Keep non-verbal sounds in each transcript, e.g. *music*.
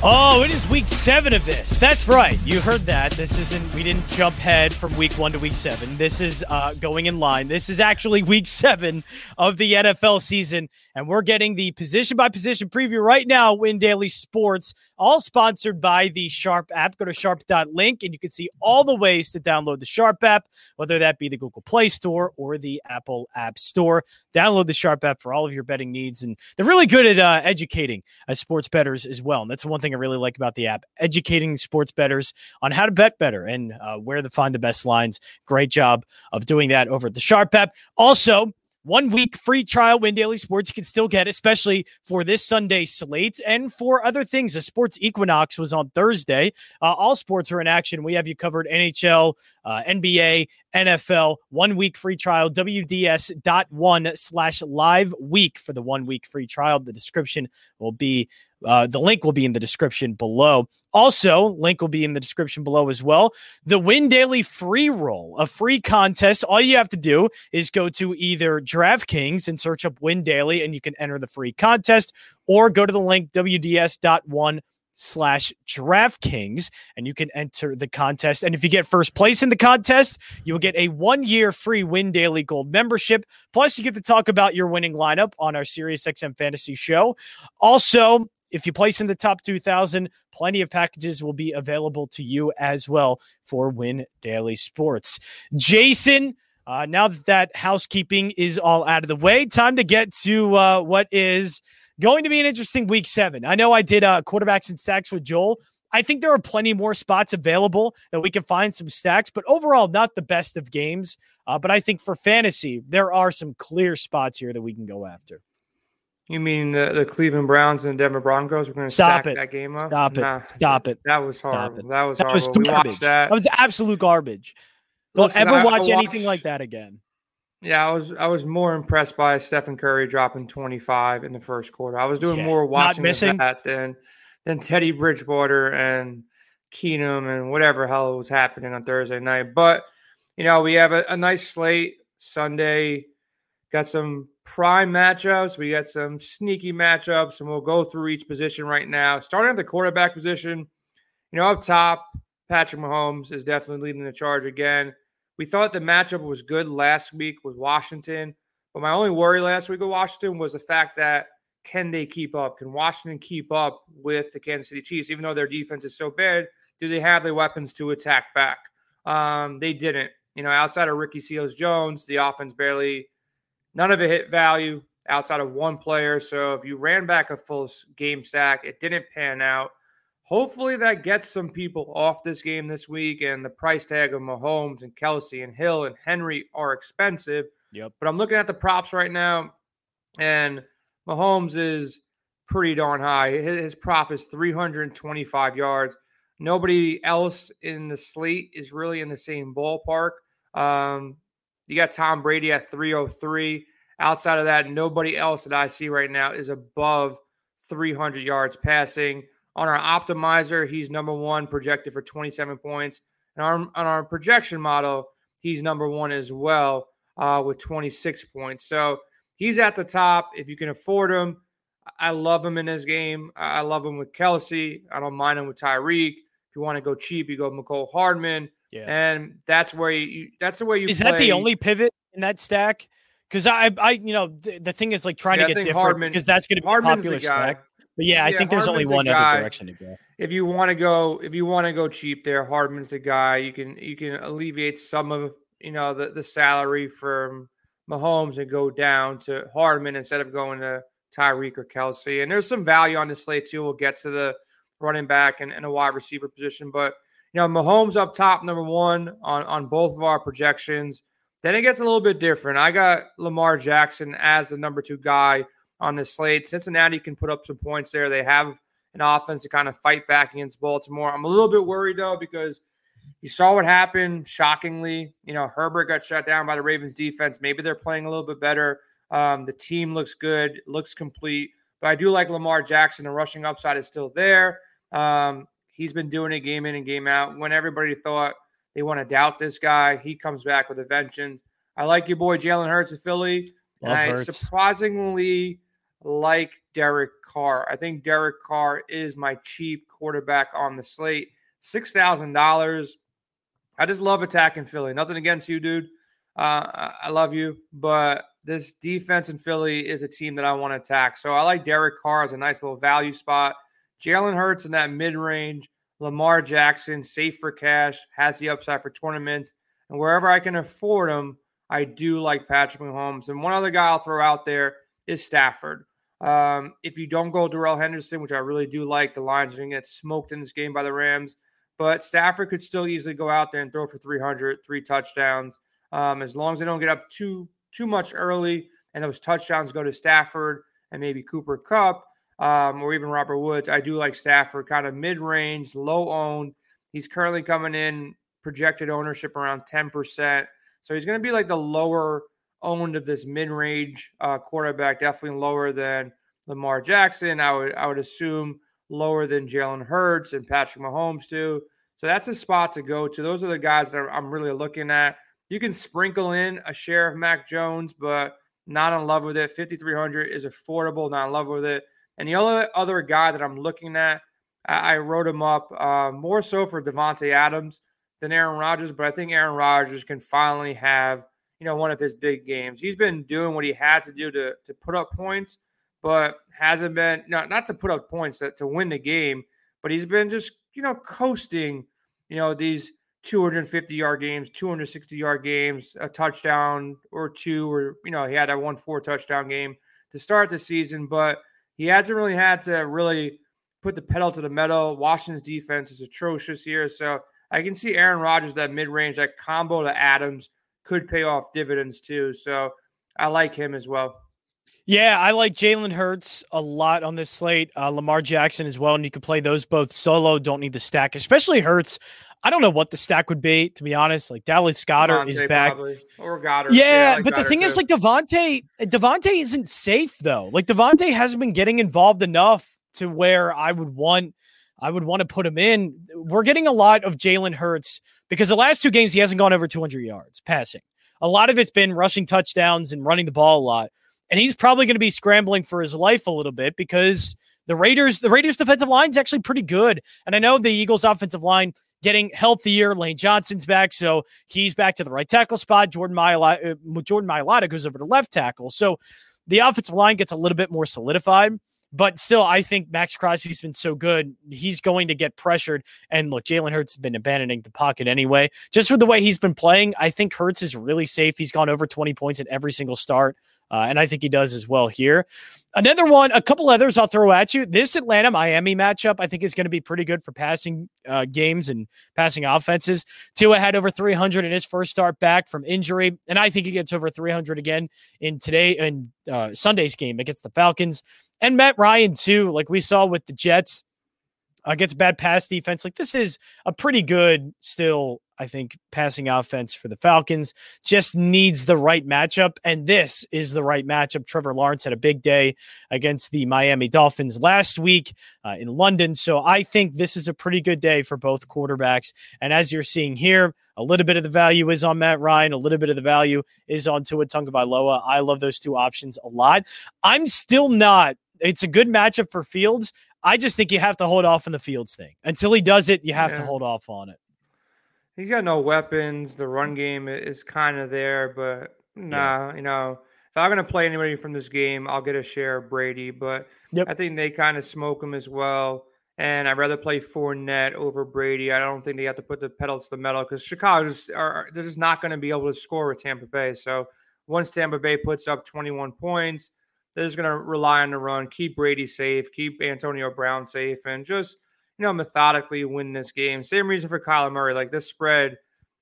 Oh, it is week seven of this. That's right. You heard that. This isn't, we didn't jump head from week one to week seven. This is uh, going in line. This is actually week *laughs* seven of the NFL season. And we're getting the position by position preview right now, Win Daily Sports, all sponsored by the Sharp app. Go to sharp.link and you can see all the ways to download the Sharp app, whether that be the Google Play Store or the Apple App Store. Download the Sharp app for all of your betting needs. And they're really good at uh, educating as sports bettors as well. And that's one thing I really like about the app, educating sports bettors on how to bet better and uh, where to find the best lines. Great job of doing that over at the Sharp app. Also, one week free trial Win Daily Sports you can still get, especially for this Sunday slate and for other things. The sports equinox was on Thursday. Uh, all sports are in action. We have you covered NHL, uh, NBA, NFL. One week free trial, WDS.one slash live week for the one week free trial. The description will be uh, the link will be in the description below. Also, link will be in the description below as well. The Win Daily free roll, a free contest. All you have to do is go to either DraftKings and search up Win Daily, and you can enter the free contest, or go to the link WDS.one slash DraftKings and you can enter the contest. And if you get first place in the contest, you will get a one year free Win Daily Gold membership. Plus, you get to talk about your winning lineup on our SiriusXM Fantasy Show. Also, if you place in the top 2000, plenty of packages will be available to you as well for Win Daily Sports. Jason, uh, now that that housekeeping is all out of the way, time to get to uh, what is going to be an interesting week seven. I know I did uh, quarterbacks and stacks with Joel. I think there are plenty more spots available that we can find some stacks, but overall, not the best of games. Uh, but I think for fantasy, there are some clear spots here that we can go after. You mean the, the Cleveland Browns and the Denver Broncos? We're going to stop it. that game up. Stop it. Nah, Stop it. That was horrible. That was that horrible. Was we watched that. That was absolute garbage. Don't Listen, ever I, watch I anything like that again. Yeah, I was I was more impressed by Stephen Curry dropping 25 in the first quarter. I was doing yeah, more watching that than than Teddy Bridgewater and Keenum and whatever hell was happening on Thursday night. But you know, we have a, a nice slate Sunday. Got some prime matchups. We got some sneaky matchups, and we'll go through each position right now. Starting at the quarterback position, you know, up top, Patrick Mahomes is definitely leading the charge again. We thought the matchup was good last week with Washington, but my only worry last week with Washington was the fact that can they keep up? Can Washington keep up with the Kansas City Chiefs? Even though their defense is so bad, do they have the weapons to attack back? Um, they didn't. You know, outside of Ricky Seals Jones, the offense barely None of it hit value outside of one player. So if you ran back a full game stack, it didn't pan out. Hopefully that gets some people off this game this week. And the price tag of Mahomes and Kelce and Hill and Henry are expensive. Yep. But I'm looking at the props right now, and Mahomes is pretty darn high. His, his prop is 325 yards. Nobody else in the slate is really in the same ballpark. Um, you got Tom Brady at 303. Outside of that, nobody else that I see right now is above 300 yards passing. On our optimizer, he's number one, projected for 27 points. And our, on our projection model, he's number one as well uh, with 26 points. So he's at the top. If you can afford him, I love him in this game. I love him with Kelce. I don't mind him with Tyreek. If you want to go cheap, you go Mecole Hardman. Yeah. And that's where you that's the way you Is play. that the only pivot in that stack? Because I I you know the, the thing is like trying yeah, to get different because that's gonna be Hardman's popular stack. But yeah, I think there's Hardman's only one the other direction to go. If you want to go if you want to go cheap there, Hardman's the guy. You can you can alleviate some of you know the, the salary from Mahomes and go down to Hardman instead of going to Tyreek or Kelce. And there's some value on the slate too. We'll get to the running back and, and a wide receiver position. But you know, Mahomes up top, number one on, on both of our projections. Then it gets a little bit different. I got Lamar Jackson as the number two guy on the slate. Cincinnati can put up some points there. They have an offense to kind of fight back against Baltimore. I'm a little bit worried though because you saw what happened. Shockingly, you know Herbert got shut down by the Ravens defense. Maybe they're playing a little bit better. Um, the team looks good, looks complete. But I do like Lamar Jackson. The rushing upside is still there. Um, He's been doing it game in and game out. When everybody thought they want to doubt this guy, he comes back with a vengeance. I like your boy Jalen Hurts of Philly. Love I Hurts. surprisingly like Derek Carr. I think Derek Carr is my cheap quarterback on the slate. Six thousand dollars. I just love attacking Philly. Nothing against you, dude. Uh, I love you, but this defense in Philly is a team that I want to attack. So I like Derek Carr as a nice little value spot. Jalen Hurts in that mid range. Lamar Jackson, safe for cash, has the upside for tournament. And wherever I can afford him, I do like Patrick Mahomes. And one other guy I'll throw out there is Stafford. Um, if you don't go Darrell Henderson, which I really do like, the Lions are going to get smoked in this game by the Rams. But Stafford could still easily go out there and throw for 300, three touchdowns, um, as long as they don't get up too too much early and those touchdowns go to Stafford and maybe Cooper Kupp um, or even Robert Woods. I do like Stafford, kind of mid range, low owned. He's currently coming in projected ownership around 10%. So he's going to be like the lower owned of this mid range uh, quarterback, definitely lower than Lamar Jackson. I would I would assume lower than Jalen Hurts and Patrick Mahomes too. So that's a spot to go to. Those are the guys that I'm really looking at. You can sprinkle in a share of Mac Jones, but not in love with it. 5,300 is affordable, not in love with it. And the other other guy that I'm looking at, I, I wrote him up uh, more so for Davante Adams than Aaron Rodgers, but I think Aaron Rodgers can finally have you know one of his big games. He's been doing what he had to do to to put up points, but hasn't been not not to put up points that to win the game, but he's been just you know coasting, you know these 250 yard games, 260 yard games, a touchdown or two, or you know he had that one four touchdown game to start the season, but he hasn't really had to really put the pedal to the metal. Washington's defense is atrocious here, so I can see Aaron Rodgers that mid range, that combo to Adams could pay off dividends too. So I like him as well. Yeah, I like Jalen Hurts a lot on this slate. Uh, Lamar Jackson as well, and you can play those both solo. Don't need the stack, especially Hurts. I don't know what the stack would be, to be honest. Like Dallas Goedert Davante is back, probably. or Goedert. Yeah, yeah like but the thing too. is, like Davante, Davante isn't safe though. Like Davante hasn't been getting involved enough to where I would want, I would want to put him in. We're getting a lot of Jalen Hurts because the last two games he hasn't gone over 200 yards passing. A lot of it's been rushing touchdowns and running the ball a lot, and he's probably going to be scrambling for his life a little bit because the Raiders, the Raiders' defensive line is actually pretty good, and I know the Eagles' offensive line getting healthier. Lane Johnson's back, so he's back to the right tackle spot. Jordan Mailata, uh, Jordan Mailata goes over to left tackle, so the offensive line gets a little bit more solidified. But still, I think Maxx Crosby's been so good. He's going to get pressured. And look, Jalen Hurts has been abandoning the pocket anyway. Just with the way he's been playing, I think Hurts is really safe. He's gone over 20 points in every single start. Uh, and I think he does as well here. Another one, a couple others I'll throw at you. This Atlanta Miami matchup, I think, is going to be pretty good for passing uh, games and passing offenses. Tua had over 300 in his first start back from injury, and I think he gets over 300 again in today and uh, Sunday's game against the Falcons. And Matt Ryan too, like we saw with the Jets, gets bad pass defense. Like this is a pretty good still I think passing offense for the Falcons just needs the right matchup. And this is the right matchup. Trevor Lawrence had a big day against the Miami Dolphins last week uh, in London. So I think this is a pretty good day for both quarterbacks. And as you're seeing here, a little bit of the value is on Matt Ryan, a little bit of the value is on Tua Tagovailoa. I love those two options a lot. I'm still not. It's a good matchup for Fields. I just think you have to hold off on the Fields thing until he does it. You have yeah. to hold off on it. He's got no weapons. The run game is kind of there, but nah, yeah. you know, if I'm going to play anybody from this game, I'll get a share of Brady. But yep. I think they kind of smoke him as well. And I'd rather play Fournette over Brady. I don't think they have to put the pedal to the metal because Chicago just are they're just not going to be able to score with Tampa Bay. So once Tampa Bay puts up 21 points, they're just going to rely on the run, keep Brady safe, keep Antonio Brown safe, and just you know, methodically win this game. Same reason for Kyler Murray. Like this spread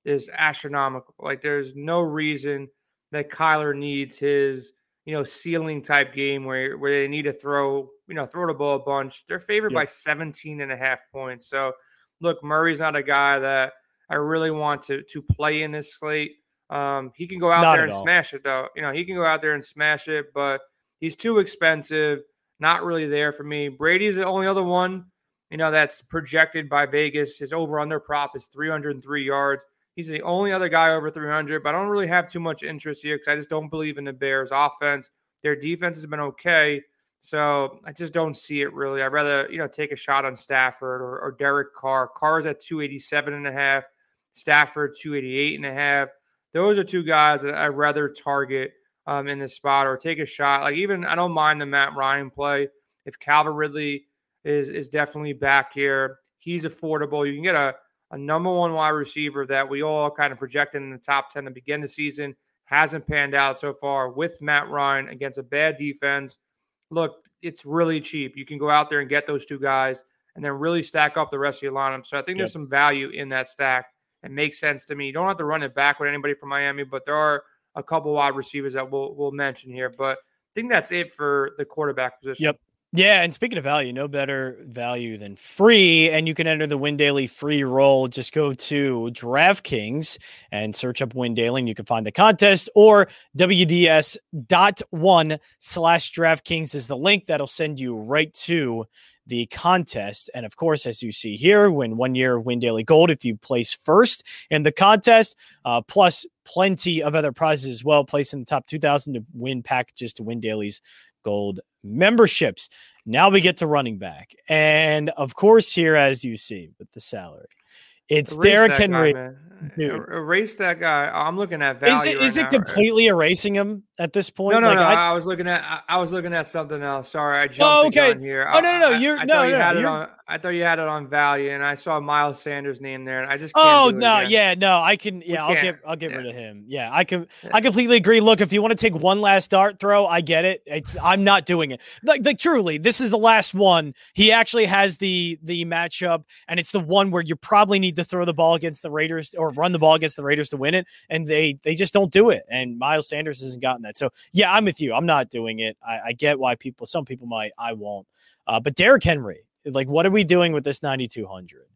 is astronomical. Like there's no reason that Kyler needs his, you know, ceiling type game where where they need to throw, you know, throw the ball a bunch. They're favored yeah. by 17 and a half points. So look, Murray's not a guy that I really want to to play in this slate. Um, he can go out not there and all. smash it though. You know, he can go out there and smash it, but he's too expensive. Not really there for me. Brady's the only other one you know, that's projected by Vegas. His over under prop is 303 yards. He's the only other guy over 300, but I don't really have too much interest here because I just don't believe in the Bears' offense. Their defense has been okay, So I just don't see it really. I'd rather, you know, take a shot on Stafford or, or Derek Carr. Carr's at 287 and a half, Stafford 288 and a half. Those are two guys that I'd rather target um, in this spot or take a shot. Like even I don't mind the Matt Ryan play. If Calvin Ridley is is definitely back here, he's affordable. You can get a, a number one wide receiver that we all kind of projected in the top 10 to begin the season. Hasn't panned out so far with Matt Ryan against a bad defense. Look, it's really cheap. You can go out there and get those two guys and then really stack up the rest of your lineup. So I think yep. there's some value in that stack. It makes sense to me. You don't have to run it back with anybody from Miami, but there are a couple wide receivers that we'll we'll mention here. But I think that's it for the quarterback position. Yep. Yeah, and speaking of value, no better value than free. And you can enter the Win Daily free roll. Just go to DraftKings and search up Win Daily, and you can find the contest. Or WDS dot one slash DraftKings is the link that'll send you right to the contest. And of course, as you see here, win one year Win Daily Gold if you place first in the contest, uh, plus plenty of other prizes as well. Place in the top 2,000 to win packages to Win Daily's Gold memberships. Now we get to running back. And of course, here, as you see with the salary, it's Erase Derrick Henry. Guy, Dude. Er, erase that guy. I'm looking at value. Is it, right is it completely erasing him at this point? No, no, like, no. I, I, was looking at I, was looking at something else. Sorry, I jumped oh, okay. here. Oh no, no, no. You're I, I no, you no. Had it on, I thought you had it on value, and I saw Miles Sanders' name there, and I just oh no, yeah, no. I can yeah. I'll get I'll get yeah. rid of him. Yeah, I can. Yeah. I completely agree. Look, if you want to take one last dart throw, I get it. It's I'm not doing it. Like, like truly, this is the last one. He actually has the the matchup, and it's the one where you probably need to throw the ball against the Raiders or run the ball against the Raiders to win it, and they they just don't do it. And Miles Sanders hasn't gotten that. So yeah, I'm with you. I'm not doing it. I, I get why people, some people might, I won't. Uh, but Derrick Henry, like, what are we doing with this 9,200?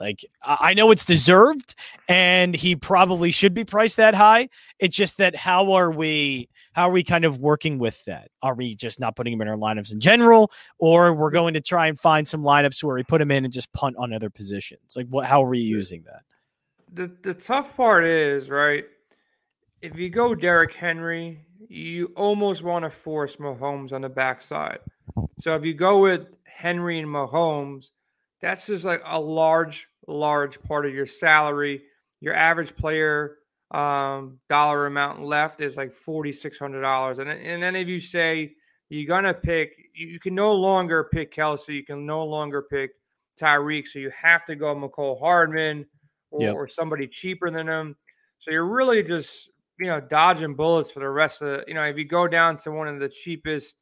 Like, I know it's deserved and he probably should be priced that high. It's just that how are we, how are we kind of working with that? Are we just not putting him in our lineups in general, or we're going to try and find some lineups where we put him in and just punt on other positions? Like, what, how are we using that? The, the tough part is, right? If you go Derrick Henry, you almost want to force Mahomes on the backside. So if you go with Henry and Mahomes, that's just like a large, large part of your salary. Your average player um, dollar amount left is like forty six hundred dollars, and and then if you say you're gonna pick, you can no longer pick Kelce, you can no longer pick Tyreek, so you have to go Mecole Hardman or, yep. or somebody cheaper than him. So you're really just you know, dodging bullets for the rest of the, you know, if you go down to one of the cheapest,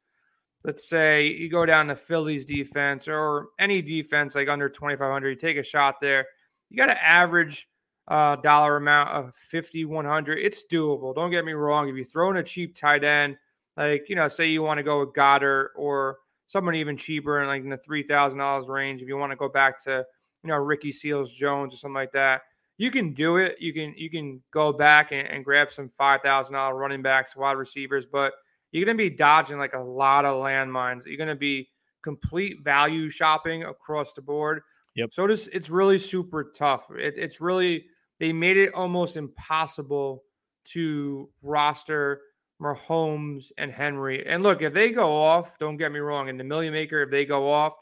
let's say you go down to Phillies defense or any defense like under 2,500, you take a shot there. You got an average uh, dollar amount of 5,100. It's doable. Don't get me wrong. If you throw in a cheap tight end, like, you know, say you want to go with Goedert or someone even cheaper in like in the $3,000 range, if you want to go back to, you know, Ricky Seals Jones or something like that you can do it. You can you can go back and, and grab some five thousand dollar running backs, wide receivers, but you're gonna be dodging like a lot of landmines. You're gonna be complete value shopping across the board. Yep. So it's it's really super tough. It, it's really they made it almost impossible to roster Mahomes and Henry. And look, if they go off, don't get me wrong, in the million maker, if they go off,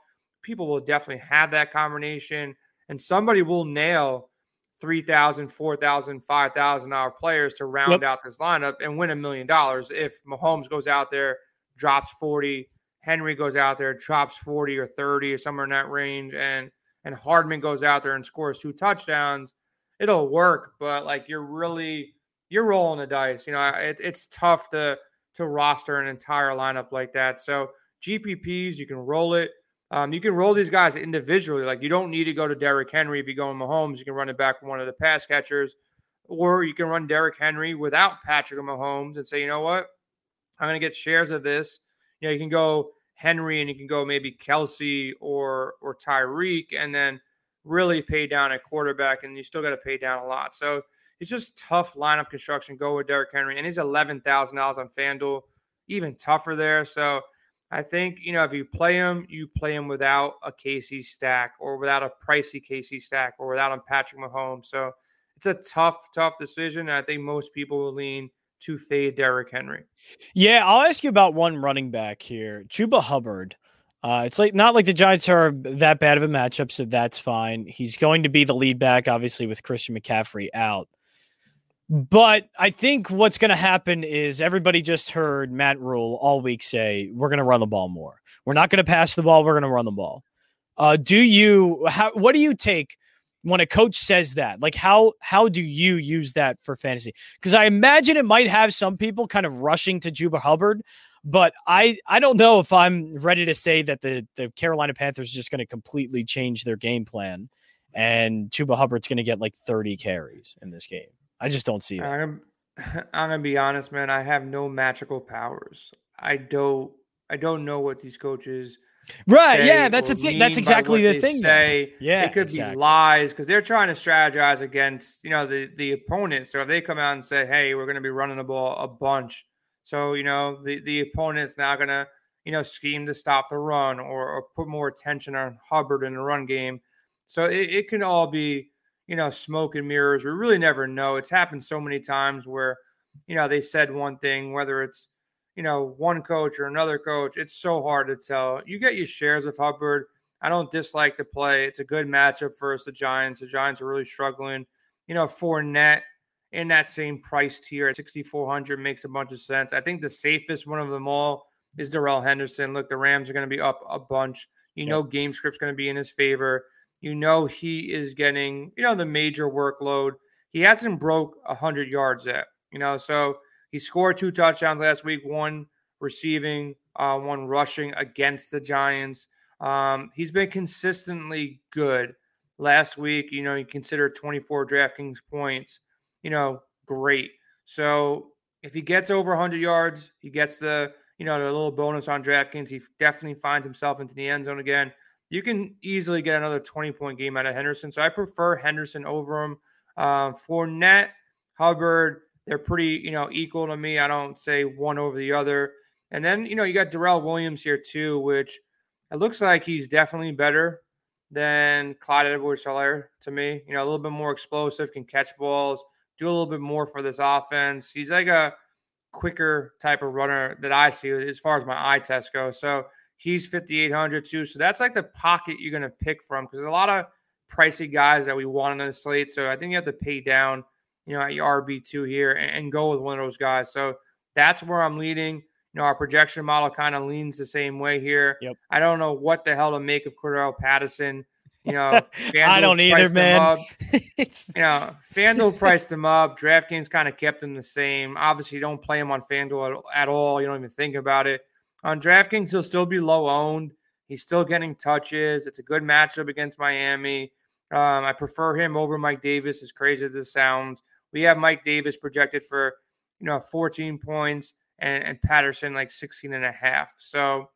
people will definitely have that combination, and somebody will nail three thousand, four thousand, five thousand dollar players to round yep. out this lineup and win a million dollars. If Mahomes goes out there, drops forty, Henry goes out there, drops forty or thirty or somewhere in that range, and and Hardman goes out there and scores two touchdowns, it'll work. But like you're really you're rolling the dice. You know, it, it's tough to to roster an entire lineup like that. So GPPs, you can roll it. Um, you can roll these guys individually. Like you don't need to go to Derrick Henry if you go in Mahomes. You can run it back with one of the pass catchers, or you can run Derrick Henry without Patrick Mahomes and say, you know what, I'm going to get shares of this. You know, you can go Henry and you can go maybe Kelce or or Tyreek, and then really pay down at quarterback, and you still got to pay down a lot. So it's just tough lineup construction. Go with Derrick Henry, and he's eleven thousand dollars on FanDuel, even tougher there. So I think, you know, if you play him, you play him without a KC stack or without a pricey KC stack or without a Patrick Mahomes. So it's a tough, tough decision. I think most people will lean to fade Derrick Henry. Yeah, I'll ask you about one running back here, Chuba Hubbard. Uh, it's like not like the Giants are that bad of a matchup, so that's fine. He's going to be the lead back, obviously, with Christian McCaffrey out. But I think what's going to happen is everybody just heard Matt Rhule all week say we're going to run the ball more. We're not going to pass the ball. We're going to run the ball. Uh, do you? How? What do you take when a coach says that? Like how how do you use that for fantasy? Because I imagine it might have some people kind of rushing to Chuba Hubbard, but I I don't know if I'm ready to say that the the Carolina Panthers just going to completely change their game plan and Chuba Hubbard's going to get like 30 carries in this game. I just don't see it. I'm, *laughs* I'm gonna be honest, man. I have no magical powers. I don't. I don't know what these coaches. Right. Yeah. That's the thing. That's exactly the thing. Say. Yeah. It could exactly. be lies because they're trying to strategize against you know the the opponent. So if they come out and say, "Hey, we're going to be running the ball a bunch," so you know the the opponent's now going to you know scheme to stop the run or, or put more attention on Hubbard in the run game. So it, it can all be you know, smoke and mirrors. We really never know. It's happened so many times where, you know, they said one thing, whether it's, you know, one coach or another coach, it's so hard to tell. You get your shares of Hubbard. I don't dislike the play. It's a good matchup for us. the Giants. The Giants are really struggling. You know, Fournette in that same price tier at 6,400 makes a bunch of sense. I think the safest one of them all is Darrell Henderson. Look, the Rams are going to be up a bunch. You know, game script's going to be in his favor. You know he is getting, you know, the major workload. He hasn't broke 100 yards yet, you know, so he scored two touchdowns last week, one receiving, uh, one rushing against the Giants. Um, he's been consistently good. Last week, you know, you consider 24 DraftKings points, you know, great. So if he gets over 100 yards, he gets the, you know, the little bonus on DraftKings. He definitely finds himself into the end zone again you can easily get another 20 point game out of Henderson. So I prefer Henderson over him. Uh, Fournette, Hubbard, they're pretty, you know, equal to me. I don't say one over the other. And then, you know, you got Darrel Williams here too, which it looks like he's definitely better than Clyde Edwards Helaire to me. You know, a little bit more explosive, can catch balls, do a little bit more for this offense. He's like a quicker type of runner that I see as far as my eye test goes. So He's 5,800 too. So that's like the pocket you're going to pick from because there's a lot of pricey guys that we want on the slate. So I think you have to pay down, you know, at your RB2 here and, and go with one of those guys. So that's where I'm leading. You know, our projection model kind of leans the same way here. Yep. I don't know what the hell to make of Cordarrelle Patterson. You know, *laughs* I don't either, man. *laughs* it's... you know, FanDuel priced him up. DraftKings kind of kept him the same. Obviously, you don't play him on FanDuel at, at all. You don't even think about it. On DraftKings, he'll still be low owned. He's still getting touches. It's a good matchup against Miami. Um, I prefer him over Mike Davis, as crazy as this sounds. We have Mike Davis projected for, you know, 14 points and, and Patterson like 16 and a half. So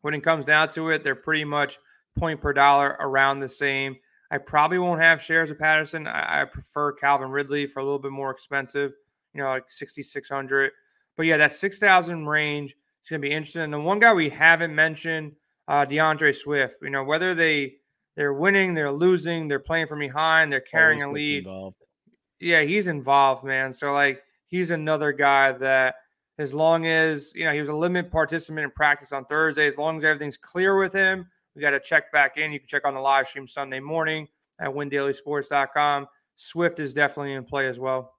when it comes down to it, they're pretty much point per dollar around the same. I probably won't have shares of Patterson. I, I prefer Calvin Ridley for a little bit more expensive, you know, like 6,600. But yeah, that 6,000 range it's going to be interesting. And the one guy we haven't mentioned, uh, D'Andre Swift. You know, whether they they're winning, they're losing, they're playing from behind, they're carrying a lead. Involved. Yeah, he's involved, man. So like he's another guy that as long as you know he was a limited participant in practice on Thursday, as long as everything's clear with him, we got to check back in. You can check on the live stream Sunday morning at windailysports.com. Swift is definitely in play as well.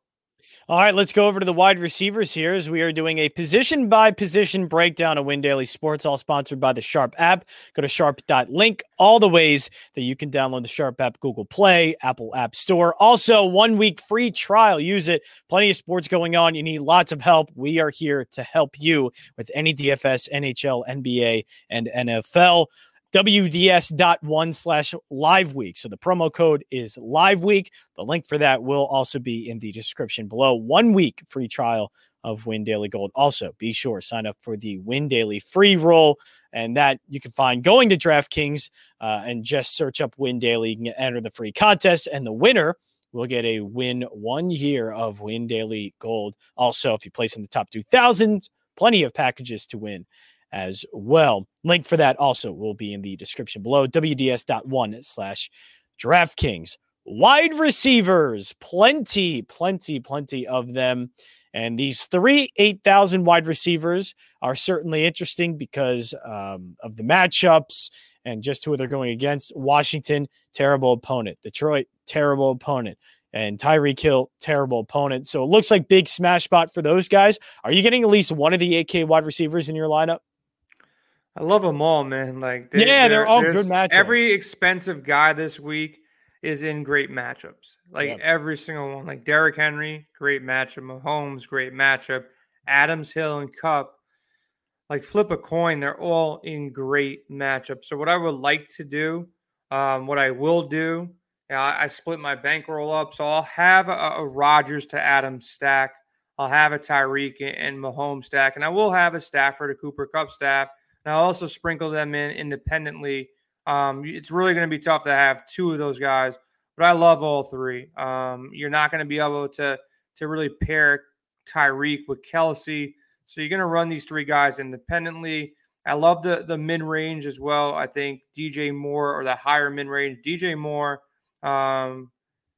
All right, let's go over to the wide receivers here as we are doing a position by position breakdown of Win Daily Sports, all sponsored by the Sharp app. Go to sharp.link, all the ways that you can download the Sharp app, Google Play, Apple App Store. Also, one week free trial. Use it. Plenty of sports going on. You need lots of help. We are here to help you with any DFS, NHL, NBA, and NFL. WDS.one slash live week. So the promo code is live week. The link for that will also be in the description below. One week free trial of Win Daily Gold. Also, be sure sign up for the Win Daily free roll, and that you can find going to DraftKings uh, and just search up Win Daily. You can enter the free contest, and the winner will get a win one year of Win Daily Gold. Also, if you place in the top 2,000, plenty of packages to win as well. Link for that also will be in the description below. WDS.one slash DraftKings. Wide receivers, plenty, plenty, plenty of them. And these three 8,000 wide receivers are certainly interesting because um, of the matchups and just who they're going against. Washington, terrible opponent. Detroit, terrible opponent. And Tyreek Hill, terrible opponent. So it looks like big smash spot for those guys. Are you getting at least one of the 8K wide receivers in your lineup? I love them all, man. Like, they, yeah, they're, they're all good matchups. Every expensive guy this week is in great matchups. Like yep. every single one. Like Derrick Henry, great matchup. Mahomes, great matchup. Adams, Hill, and Kupp. Like flip a coin, they're all in great matchups. So what I would like to do, um, what I will do, I, I, split my bankroll up. So I'll have a, a Rodgers to Adams stack. I'll have a Tyreek and Mahomes stack, and I will have a Stafford, a Cooper Kupp stack. And I'll also sprinkle them in independently um, it's really going to be tough to have two of those guys, but I love all three. Um, you're not going to be able to to really pair Tyreek with Kelce, so you're going to run these three guys independently. I love the the mid range as well. I think DJ Moore or the higher mid range DJ Moore. Um,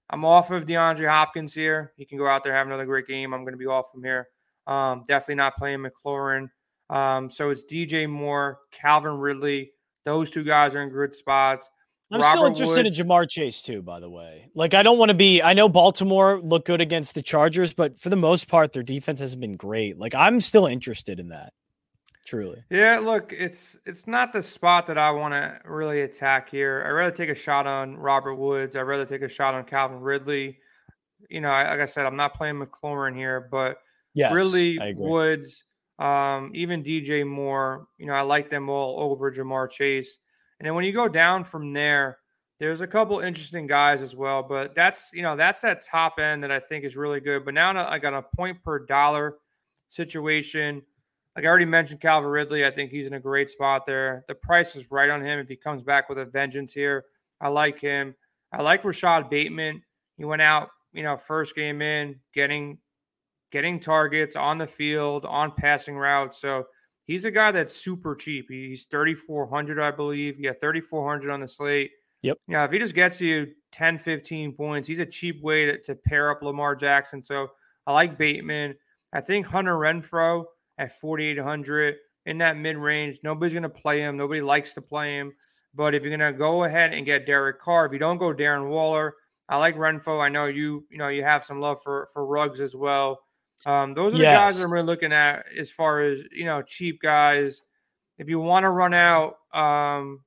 I'm off of DeAndre Hopkins here. He can go out there have another great game. I'm going to be off from here. Um, definitely not playing McLaurin. Um, so it's DJ Moore, Calvin Ridley, those two guys are in good spots. I'm Robert still interested Woods. in Ja'Marr Chase too, by the way. Like I don't want to be I know Baltimore looked good against the Chargers, but for the most part, their defense hasn't been great. Like I'm still interested in that. Truly. Yeah, look, it's it's not the spot that I want to really attack here. I'd rather take a shot on Robert Woods. I'd rather take a shot on Calvin Ridley. You know, like I said, I'm not playing McLaurin here, but yes, Ridley, Woods, um, even DJ Moore, you know, I like them all over Ja'Marr Chase. And then when you go down from there, there's a couple interesting guys as well, but that's you know that's that top end that I think is really good. But now I got a point per dollar situation. Like I already mentioned, Calvin Ridley. I think he's in a great spot there. The price is right on him if he comes back with a vengeance here. I like him. I like Rashod Bateman. He went out, you know, first game in, getting getting targets on the field, on passing routes. So he's a guy that's super cheap. He's 3,400, I believe. Yeah, 3,400 on the slate. Yep. Yeah, if he just gets you 10, 15 points, he's a cheap way to, to pair up Lamar Jackson. So I like Bateman. I think Hunter Renfrow at 4,800 in that mid range. Nobody's going to play him. Nobody likes to play him. But if you're going to go ahead and get Derek Carr, if you don't go Darren Waller, I like Renfrow. I know you, you know, you have some love for for Ruggs as well. Um, those are yes. the guys that we're looking at as far as you know, cheap guys. If you want to run out, um,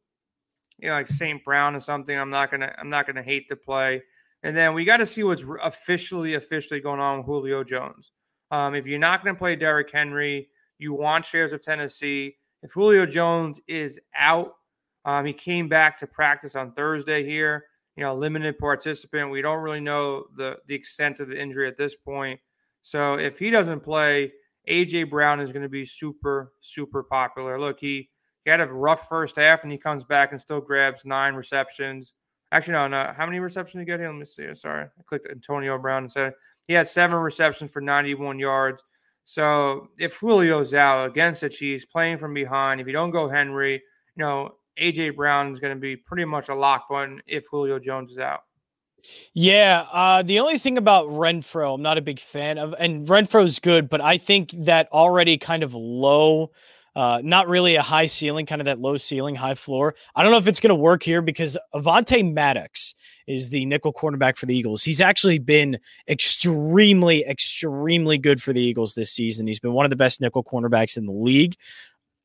you know, like St. Brown or something, I'm not gonna I'm not gonna hate the play. And then we got to see what's officially officially going on with Julio Jones. Um, if you're not going to play Derrick Henry, you want shares of Tennessee. If Julio Jones is out, um, he came back to practice on Thursday here. You know, limited participant. We don't really know the the extent of the injury at this point. So if he doesn't play, AJ Brown is going to be super, super popular. Look, he, he had a rough first half and he comes back and still grabs nine receptions. Actually, no, no. How many receptions did he get here? Let me see. Sorry. I clicked Antonio Brown and said he had seven receptions for 91 yards. So if Julio's out against the Chiefs, playing from behind, if you don't go Henry, you know, AJ Brown is going to be pretty much a lock button if Julio Jones is out. Yeah, uh, the only thing about Renfrow, I'm not a big fan of, and Renfrow's good, but I think that already kind of low, uh, not really a high ceiling, kind of that low ceiling, high floor. I don't know if it's going to work here because Avonte Maddox is the nickel cornerback for the Eagles. He's actually been extremely, extremely good for the Eagles this season. He's been one of the best nickel cornerbacks in the league.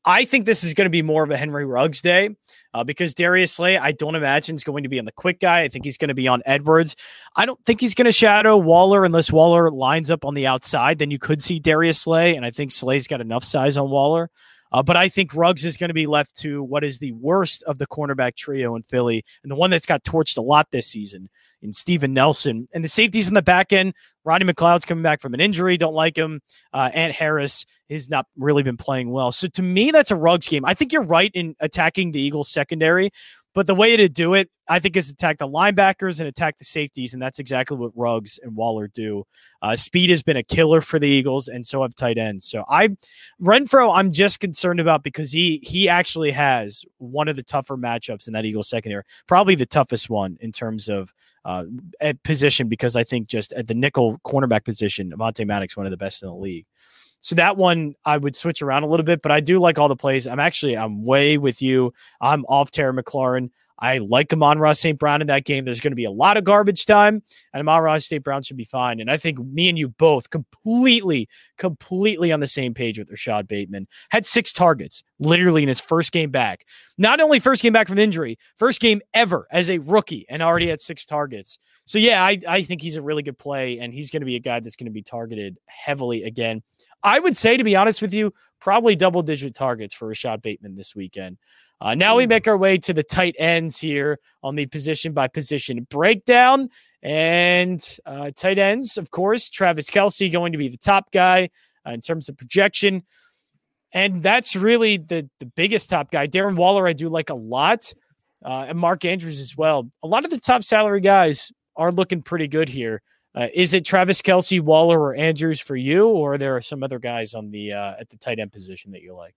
I think this is going to be more of a Henry Ruggs day uh, because Darius Slay, I don't imagine is going to be on the quick guy. I think he's going to be on Edwards. I don't think he's going to shadow Waller unless Waller lines up on the outside. Then you could see Darius Slay, and I think Slay's got enough size on Waller. Uh, but I think Ruggs is going to be left to what is the worst of the cornerback trio in Philly and the one that's got torched a lot this season in Steven Nelson. And the safeties in the back end, Rodney McLeod's coming back from an injury. Don't like him. Uh, Ant Harris has not really been playing well. So to me, that's a Ruggs game. I think you're right in attacking the Eagles secondary But the way to do it, I think, is attack the linebackers and attack the safeties, and that's exactly what Ruggs and Waller do. Uh, speed has been a killer for the Eagles, and so have tight ends. So I, Renfrow, I'm just concerned about because he he actually has one of the tougher matchups in that Eagles secondary, probably the toughest one in terms of uh, at position because I think just at the nickel cornerback position, Avonte Maddox one of the best in the league. So that one I would switch around a little bit, but I do like all the plays. I'm actually I'm way with you. I'm off Terry McLaurin. I like Amon-Ra St. Brown in that game. There's going to be a lot of garbage time, and Amon-Ra St. Brown should be fine. And I think me and you both completely, completely on the same page with Rashod Bateman. Had six targets literally in his first game back. Not only first game back from injury, first game ever as a rookie, and already had six targets. So yeah, I, I think he's a really good play, and he's going to be a guy that's going to be targeted heavily again. I would say, to be honest with you, probably double digit targets for Rashod Bateman this weekend. Uh, now we make our way to the tight ends here on the position by position breakdown. And uh, tight ends, of course, Travis Kelce going to be the top guy uh, in terms of projection. And that's really the, the biggest top guy. Darren Waller, I do like a lot. Uh, and Mark Andrews as well. A lot of the top salary guys are looking pretty good here. Uh, is it Travis Kelce, Waller, or Andrews for you, or there are some other guys on the uh, at the tight end position that you like?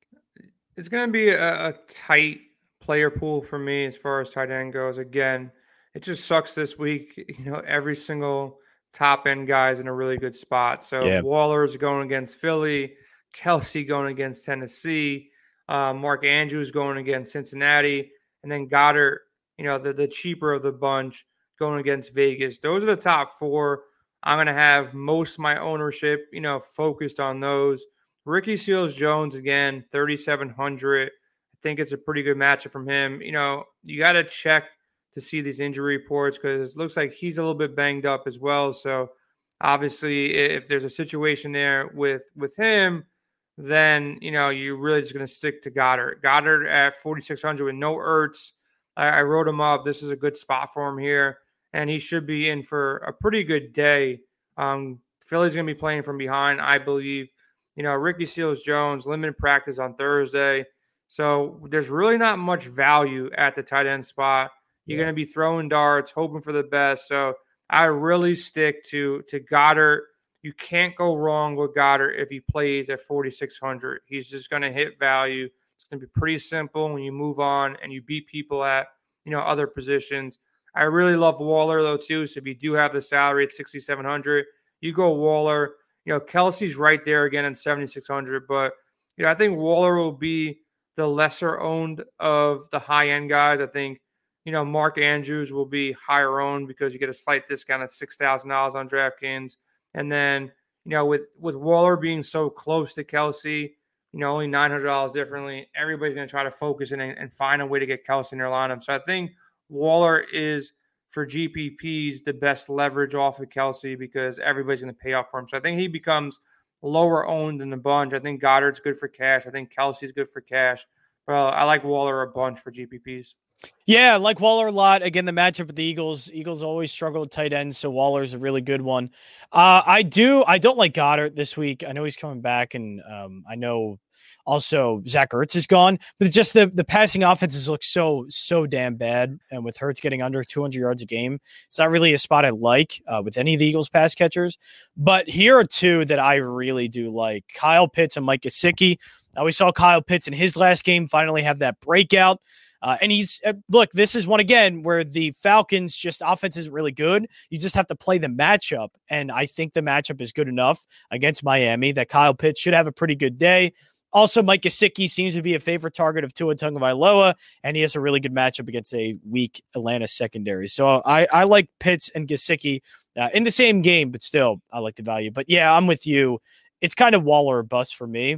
It's going to be a, a, tight player pool for me as far as tight end goes. Again, it just sucks this week. *laughs* You know, every single top end guy is in a really good spot. So yeah. Waller's going against Philly, Kelce going against Tennessee, uh, Mark Andrews going against Cincinnati, and then Goedert. you know, the, the cheaper of the bunch going against Vegas. Those are the top four. I'm going to have most of my ownership, you know, focused on those. Ricky Seals Jones again, 3,700. I think it's a pretty good matchup from him. You know, you got to check to see these injury reports because it looks like he's a little bit banged up as well. So obviously, if there's a situation there with with him, then you know you're really just going to stick to Goedert. Goedert at 4,600 with no Ertz. I, I wrote him up. This is a good spot for him here and he should be in for a pretty good day. Um, Philly's going to be playing from behind, I believe. You know, Ricky Seals Jones, limited practice on Thursday. So there's really not much value at the tight end spot. You're yeah. going to be throwing darts, hoping for the best. So I really stick to to Goedert. You can't go wrong with Goedert if he plays at 4,600. He's just going to hit value. It's going to be pretty simple when you move on and you beat people at you know other positions. I really love Waller though too. So if you do have the salary at 6,700, you go Waller. You know, Kelce's right there again at 7,600, but you know, I think Waller will be the lesser owned of the high end guys. I think you know Mark Andrews will be higher owned because you get a slight discount at six thousand dollars on DraftKings, and then you know with with Waller being so close to Kelce, you know only nine hundred dollars differently. Everybody's going to try to focus in and, and find a way to get Kelce in their lineup. So I think Waller is for GPPs the best leverage off of Kelce because everybody's going to pay off for him. So I think he becomes lower owned in the bunch. I think Goedert's good for cash. I think Kelce's good for cash. Well, I like Waller a bunch for GPPs. Yeah, I like Waller a lot. Again, the matchup with the Eagles. Eagles always struggle with tight ends, so Waller's a really good one. Uh, I do. I don't like Goedert this week. I know he's coming back, and um, I know also, Zach Ertz is gone, but just the the passing offenses look so so damn bad. And with Hurts getting under 200 yards a game, it's not really a spot I like uh, with any of the Eagles pass catchers. But here are two that I really do like: Kyle Pitts and Mike Gesicki. Now we saw Kyle Pitts in his last game finally have that breakout. Uh, and he's uh, look, this is one again where the Falcons just offense isn't really good. You just have to play the matchup, and I think the matchup is good enough against Miami that Kyle Pitts should have a pretty good day. Also, Mike Gesicki seems to be a favorite target of Tua Tagovailoa, and he has a really good matchup against a weak Atlanta secondary. So I, I like Pitts and Gesicki uh, in the same game, but still, I like the value. But yeah, I'm with you. It's kind of Waller or bust for me.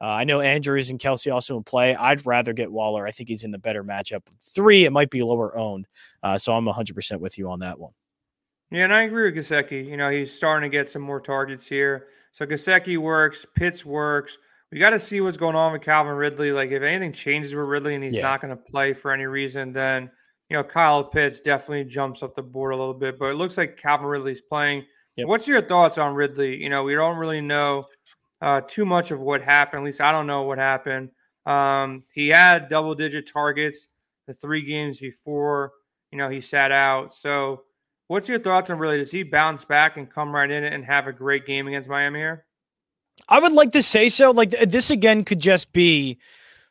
Uh, I know Andrews and Kelce also in play. I'd rather get Waller. I think he's in the better matchup. Three, it might be lower owned. Uh, so I'm 100% with you on that one. Yeah, and I agree with Gesicki. You know, he's starting to get some more targets here. So Gesicki works, Pitts works we got to see what's going on with Calvin Ridley. Like, if anything changes with Ridley and he's yeah. not going to play for any reason, then you know Kyle Pitts definitely jumps up the board a little bit. But it looks like Calvin Ridley's playing. Yep. What's your thoughts on Ridley? You know, we don't really know uh, too much of what happened. At least I don't know what happened. Um, he had double-digit targets the three games before, you know, he sat out. So, what's your thoughts on Ridley? Does he bounce back and come right in and have a great game against Miami here? I would like to say so. Like uh, this again could just be,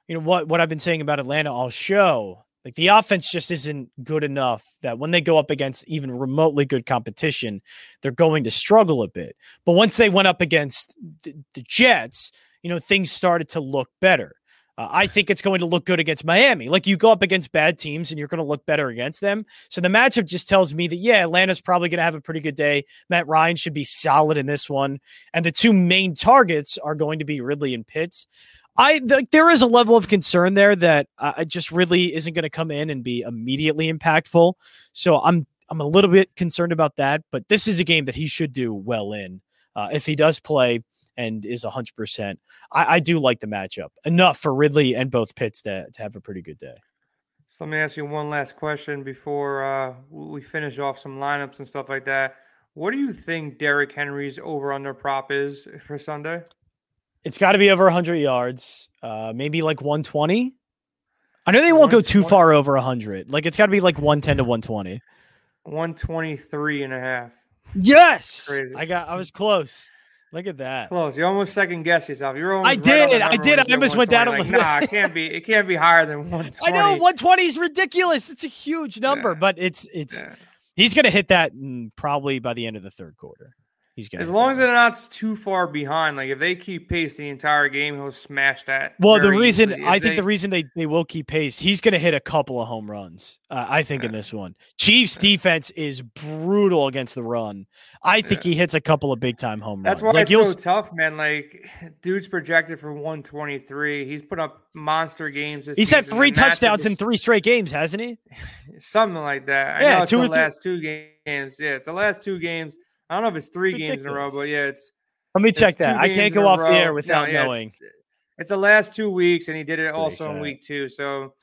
you know, what what I've been saying about Atlanta all show. Like the offense just isn't good enough that when they go up against even remotely good competition, they're going to struggle a bit. But once they went up against the, the Jets, you know, things started to look better. Uh, I think it's going to look good against Miami. Like you go up against bad teams and you're going to look better against them. So the matchup just tells me that, yeah, Atlanta's probably going to have a pretty good day. Matt Ryan should be solid in this one. And the two main targets are going to be Ridley and Pitts. I there is a level of concern there that uh, just really isn't going to come in and be immediately impactful. So I'm I'm a little bit concerned about that. But this is a game that he should do well in uh, if he does play and is 100%. I, I do like the matchup enough for Ridley and both Pitts to, to have a pretty good day. So let me ask you one last question before uh, we finish off some lineups and stuff like that. What do you think Derrick Henry's over under prop is for Sunday? It's got to be over 100 yards, uh, maybe like 120. I know they won't go too far over 100. Like it's got to be like 110 to 120. 123 and a half. Yes. I got I was close. Look at that. Close. You almost second guess yourself. You're almost I did. Right I did. I almost went down a little. Like, nah, it can't be. It can't be higher than 120. *laughs* I know 120 is ridiculous. It's a huge number, yeah. but it's it's yeah. he's going to hit that probably by the end of the third quarter. He's gonna as long as they're not too far behind. Like if they keep pace the entire game, he'll smash that. Well, the reason I they, think the reason they, they will keep pace, he's going to hit a couple of home runs. Uh, I think yeah. in this one, Chiefs yeah. defense is brutal against the run. I think yeah. he hits a couple of big time home That's runs. That's why like, it's so tough, man. Like *sighs* dude's projected for 123. He's put up monster games. he's season, had three touchdowns in three straight games, hasn't he? *laughs* Something like that. I yeah, know it's two the last two games. Yeah, it's the last two games. I don't know if it's three Ridiculous. games in a row, but yeah, it's. Let me check that. I can't go off the air without no, yeah, knowing. It's, it's, the last two weeks, and he did it also in week two. So,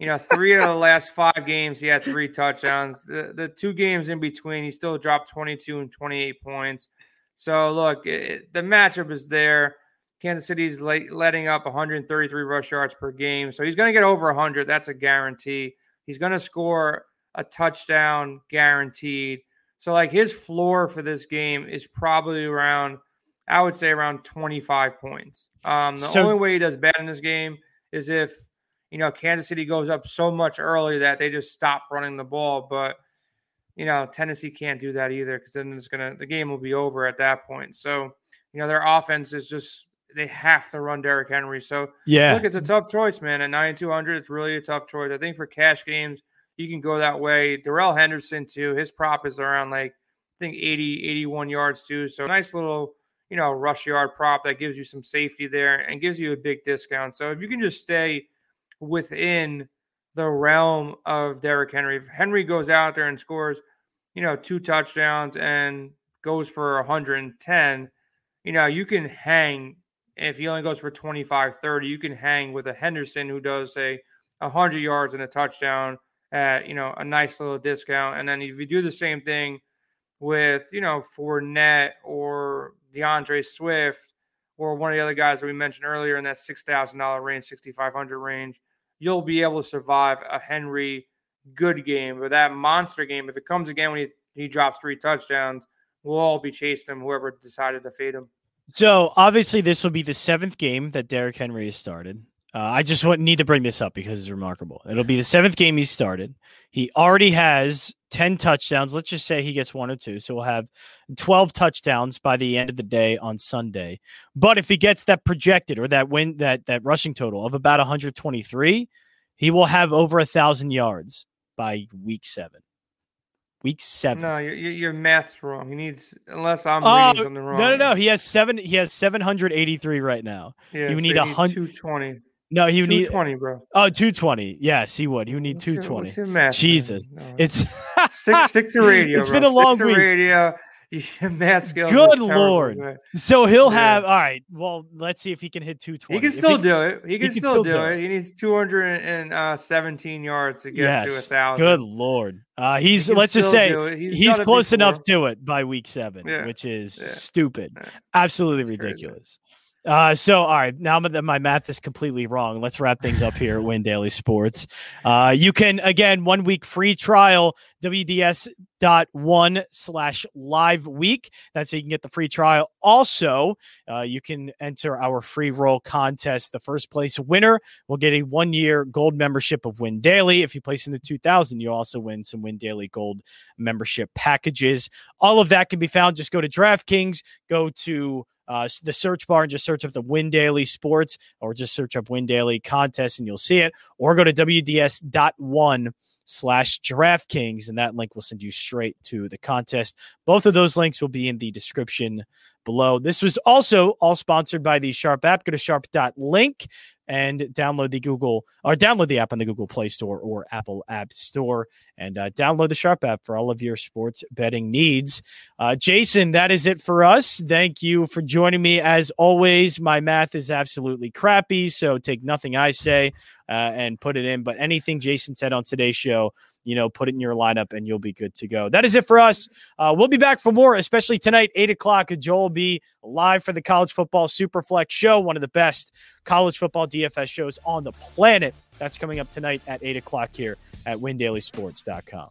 you know, three of the last five games, he had three touchdowns. The, the two games in between, he still dropped 22 and 28 points. So, look, it, the matchup is there. Kansas City's late, letting up 133 rush yards per game. So he's going to get over 100. That's a guarantee. He's going to score a touchdown guaranteed. So like his floor for this game is probably around, I would say around 25 points. Um, the so, only way he does bad in this game is if you know Kansas City goes up so much early that they just stop running the ball. But you know Tennessee can't do that either because then it's gonna the game will be over at that point. So you know their offense is just they have to run Derrick Henry. So yeah, look, it's a tough choice, man. At 9200, it's really a tough choice. I think for cash games, you can go that way. Darrell Henderson too. His prop is around like I think 80, 81 yards too. So nice little you know rush yard prop that gives you some safety there and gives you a big discount. So if you can just stay within the realm of Derrick Henry, if Henry goes out there and scores, you know, two touchdowns and goes for 110, you know, you can hang if he only goes for 25 30 you can hang with a henderson who does say 100 yards and a touchdown at you know a nice little discount. And then if you do the same thing with you know Fournette or D'Andre Swift or one of the other guys that we mentioned earlier in that six thousand dollar range, sixty five hundred range, you'll be able to survive a Henry good game. But that monster game, if it comes again when he, he drops three touchdowns, we'll all be chasing him. Whoever decided to fade him. So obviously, this will be the seventh game that Derrick Henry has started. Uh, I just want, need to bring this up because it's remarkable. It'll be the seventh game he started. He already has 10 touchdowns. Let's just say he gets one or two. So we'll have 12 touchdowns by the end of the day on Sunday. But if he gets that projected or that win that that rushing total of about 123, he will have over a thousand yards by week seven. Week seven. No, your, your math's wrong. He needs unless I'm uh, reading something wrong. No, no, no. He has seven. He has 783 right now. Yeah, would so need a hundred. 220. No, he would need 220, bro. Oh, 220. Yes, he would. He would need 220. What's your, what's your Jesus. No. It's stick, stick to radio. *laughs* It's bro. been a stick long to week. radio. *laughs* Good lord. Terrible, so he'll yeah. have all right. Well, let's see if he can hit 220. He can still he, do it. He can, he can still, still, do it. it. He needs 217 uh, yards to get yes. to a thousand. Good lord. Uh, he's he let's just say he's, he's close enough to it by week seven, yeah. which is yeah. stupid. Absolutely ridiculous. Uh, so, all right, now that my math is completely wrong, let's wrap things up here at *laughs* Win Daily Sports. Uh, you can, again, one week free trial, WDS.one slash live week. That's how you can get the free trial. Also, uh, you can enter our free roll contest. The first place winner will get a one year gold membership of Win Daily. If you place in the 2000, you also win some Win Daily gold membership packages. All of that can be found. Just go to DraftKings, go to uh, the search bar and just search up the Win Daily Sports or just search up Win Daily Contest and you'll see it. Or go to WDS.one slash DraftKings and that link will send you straight to the contest. Both of those links will be in the description below. This was also all sponsored by the Sharp app. Go to sharp.link and download the Google or download the app on the Google Play Store or Apple App Store and uh, download the Sharp app for all of your sports betting needs. Uh, Jason, that is it for us. Thank you for joining me. As always, my math is absolutely crappy, so take nothing I say uh, and put it in. But anything Jason said on today's show, you know, put it in your lineup and you'll be good to go. That is it for us. Uh, we'll be back for more, especially tonight, 8 o'clock. Joel will be live for the College Football Superflex show, one of the best college football DFS shows on the planet. That's coming up tonight at 8 o'clock here at windailysports.com.